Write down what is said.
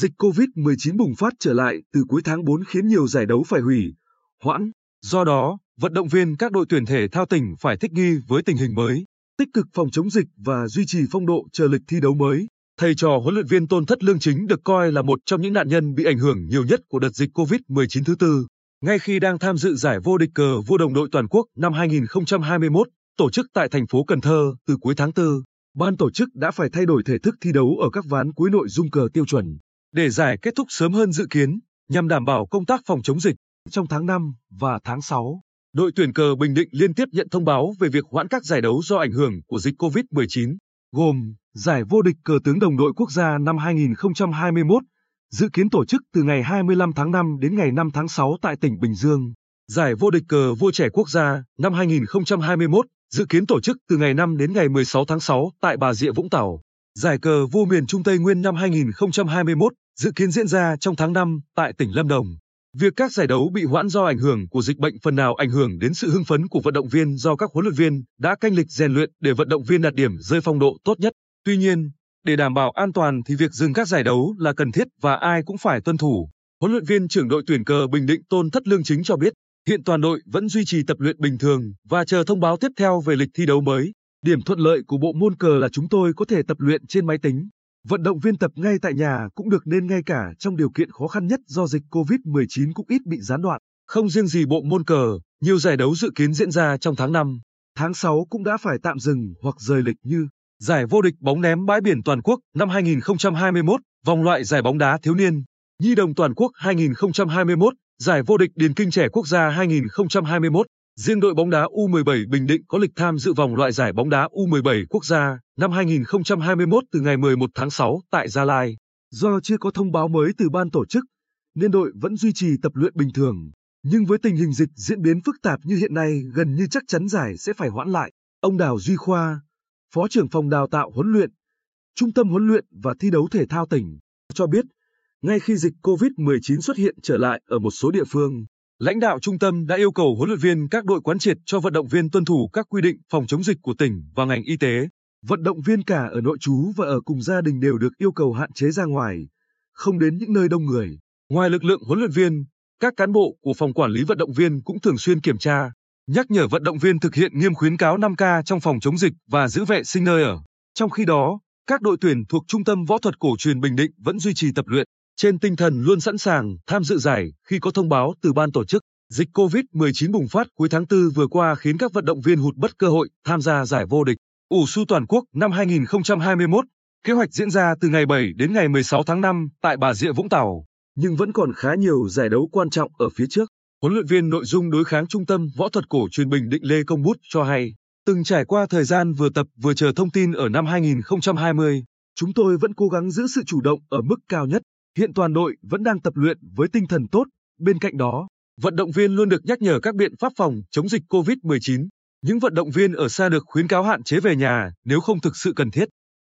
Dịch COVID-19 bùng phát trở lại từ cuối tháng 4 khiến nhiều giải đấu phải hủy, hoãn. Do đó, vận động viên các đội tuyển thể thao tỉnh phải thích nghi với tình hình mới, tích cực phòng chống dịch và duy trì phong độ chờ lịch thi đấu mới. Thầy trò huấn luyện viên Tôn Thất Lương Chính được coi là một trong những nạn nhân bị ảnh hưởng nhiều nhất của đợt dịch COVID-19 thứ tư. Ngay khi đang tham dự giải vô địch cờ vua đồng đội toàn quốc năm 2021, tổ chức tại thành phố Cần Thơ từ cuối tháng 4, ban tổ chức đã phải thay đổi thể thức thi đấu ở các ván cuối nội dung cờ tiêu chuẩn để giải kết thúc sớm hơn dự kiến, nhằm đảm bảo công tác phòng chống dịch. Trong tháng 5 và tháng 6, đội tuyển cờ Bình Định liên tiếp nhận thông báo về việc hoãn các giải đấu do ảnh hưởng của dịch COVID-19, gồm Giải vô địch cờ tướng đồng đội quốc gia năm 2021, dự kiến tổ chức từ ngày 25 tháng 5 đến ngày 5 tháng 6 tại tỉnh Bình Dương. Giải vô địch cờ vua trẻ quốc gia năm 2021, dự kiến tổ chức từ ngày 5 đến ngày 16 tháng 6 tại Bà Rịa Vũng Tàu. Giải cờ vua miền Trung Tây Nguyên năm 2021, dự kiến diễn ra trong tháng 5 tại tỉnh Lâm Đồng. Việc các giải đấu bị hoãn do ảnh hưởng của dịch bệnh phần nào ảnh hưởng đến sự hưng phấn của vận động viên do các huấn luyện viên đã canh lịch rèn luyện để vận động viên đạt điểm rơi phong độ tốt nhất. Tuy nhiên, để đảm bảo an toàn thì việc dừng các giải đấu là cần thiết và ai cũng phải tuân thủ. Huấn luyện viên trưởng đội tuyển cờ Bình Định Tôn Thất Lương Chính cho biết, hiện toàn đội vẫn duy trì tập luyện bình thường và chờ thông báo tiếp theo về lịch thi đấu mới. Điểm thuận lợi của bộ môn cờ là chúng tôi có thể tập luyện trên máy tính. Vận động viên tập ngay tại nhà cũng được nên ngay cả trong điều kiện khó khăn nhất do dịch COVID-19 cũng ít bị gián đoạn. Không riêng gì bộ môn cờ, nhiều giải đấu dự kiến diễn ra trong tháng 5, tháng 6 cũng đã phải tạm dừng hoặc rời lịch như Giải vô địch bóng ném bãi biển toàn quốc năm 2021, vòng loại giải bóng đá thiếu niên, Nhi đồng toàn quốc 2021, giải vô địch điền kinh trẻ quốc gia 2021. Riêng đội bóng đá U17 Bình Định có lịch tham dự vòng loại giải bóng đá U17 quốc gia năm 2021 từ ngày 11 tháng 6 tại Gia Lai. Do chưa có thông báo mới từ ban tổ chức, nên đội vẫn duy trì tập luyện bình thường. Nhưng với tình hình dịch diễn biến phức tạp như hiện nay gần như chắc chắn giải sẽ phải hoãn lại. Ông Đào Duy Khoa, Phó trưởng phòng đào tạo huấn luyện, Trung tâm huấn luyện và thi đấu thể thao tỉnh, cho biết, ngay khi dịch COVID-19 xuất hiện trở lại ở một số địa phương, lãnh đạo trung tâm đã yêu cầu huấn luyện viên các đội quán triệt cho vận động viên tuân thủ các quy định phòng chống dịch của tỉnh và ngành y tế. Vận động viên cả ở nội trú và ở cùng gia đình đều được yêu cầu hạn chế ra ngoài, không đến những nơi đông người. Ngoài lực lượng huấn luyện viên, các cán bộ của phòng quản lý vận động viên cũng thường xuyên kiểm tra, nhắc nhở vận động viên thực hiện nghiêm khuyến cáo 5K trong phòng chống dịch và giữ vệ sinh nơi ở. Trong khi đó, các đội tuyển thuộc Trung tâm Võ thuật Cổ truyền Bình Định vẫn duy trì tập luyện, trên tinh thần luôn sẵn sàng tham dự giải khi có thông báo từ ban tổ chức. Dịch COVID-19 bùng phát cuối tháng 4 vừa qua khiến các vận động viên hụt bất cơ hội tham gia giải vô địch ủ su toàn quốc năm 2021. Kế hoạch diễn ra từ ngày 7 đến ngày 16 tháng 5 tại Bà Rịa Vũng Tàu, nhưng vẫn còn khá nhiều giải đấu quan trọng ở phía trước. Huấn luyện viên nội dung đối kháng trung tâm võ thuật cổ truyền Bình Định Lê Công Bút cho hay, từng trải qua thời gian vừa tập vừa chờ thông tin ở năm 2020, chúng tôi vẫn cố gắng giữ sự chủ động ở mức cao nhất. Hiện toàn đội vẫn đang tập luyện với tinh thần tốt. Bên cạnh đó, vận động viên luôn được nhắc nhở các biện pháp phòng chống dịch COVID-19. Những vận động viên ở xa được khuyến cáo hạn chế về nhà nếu không thực sự cần thiết.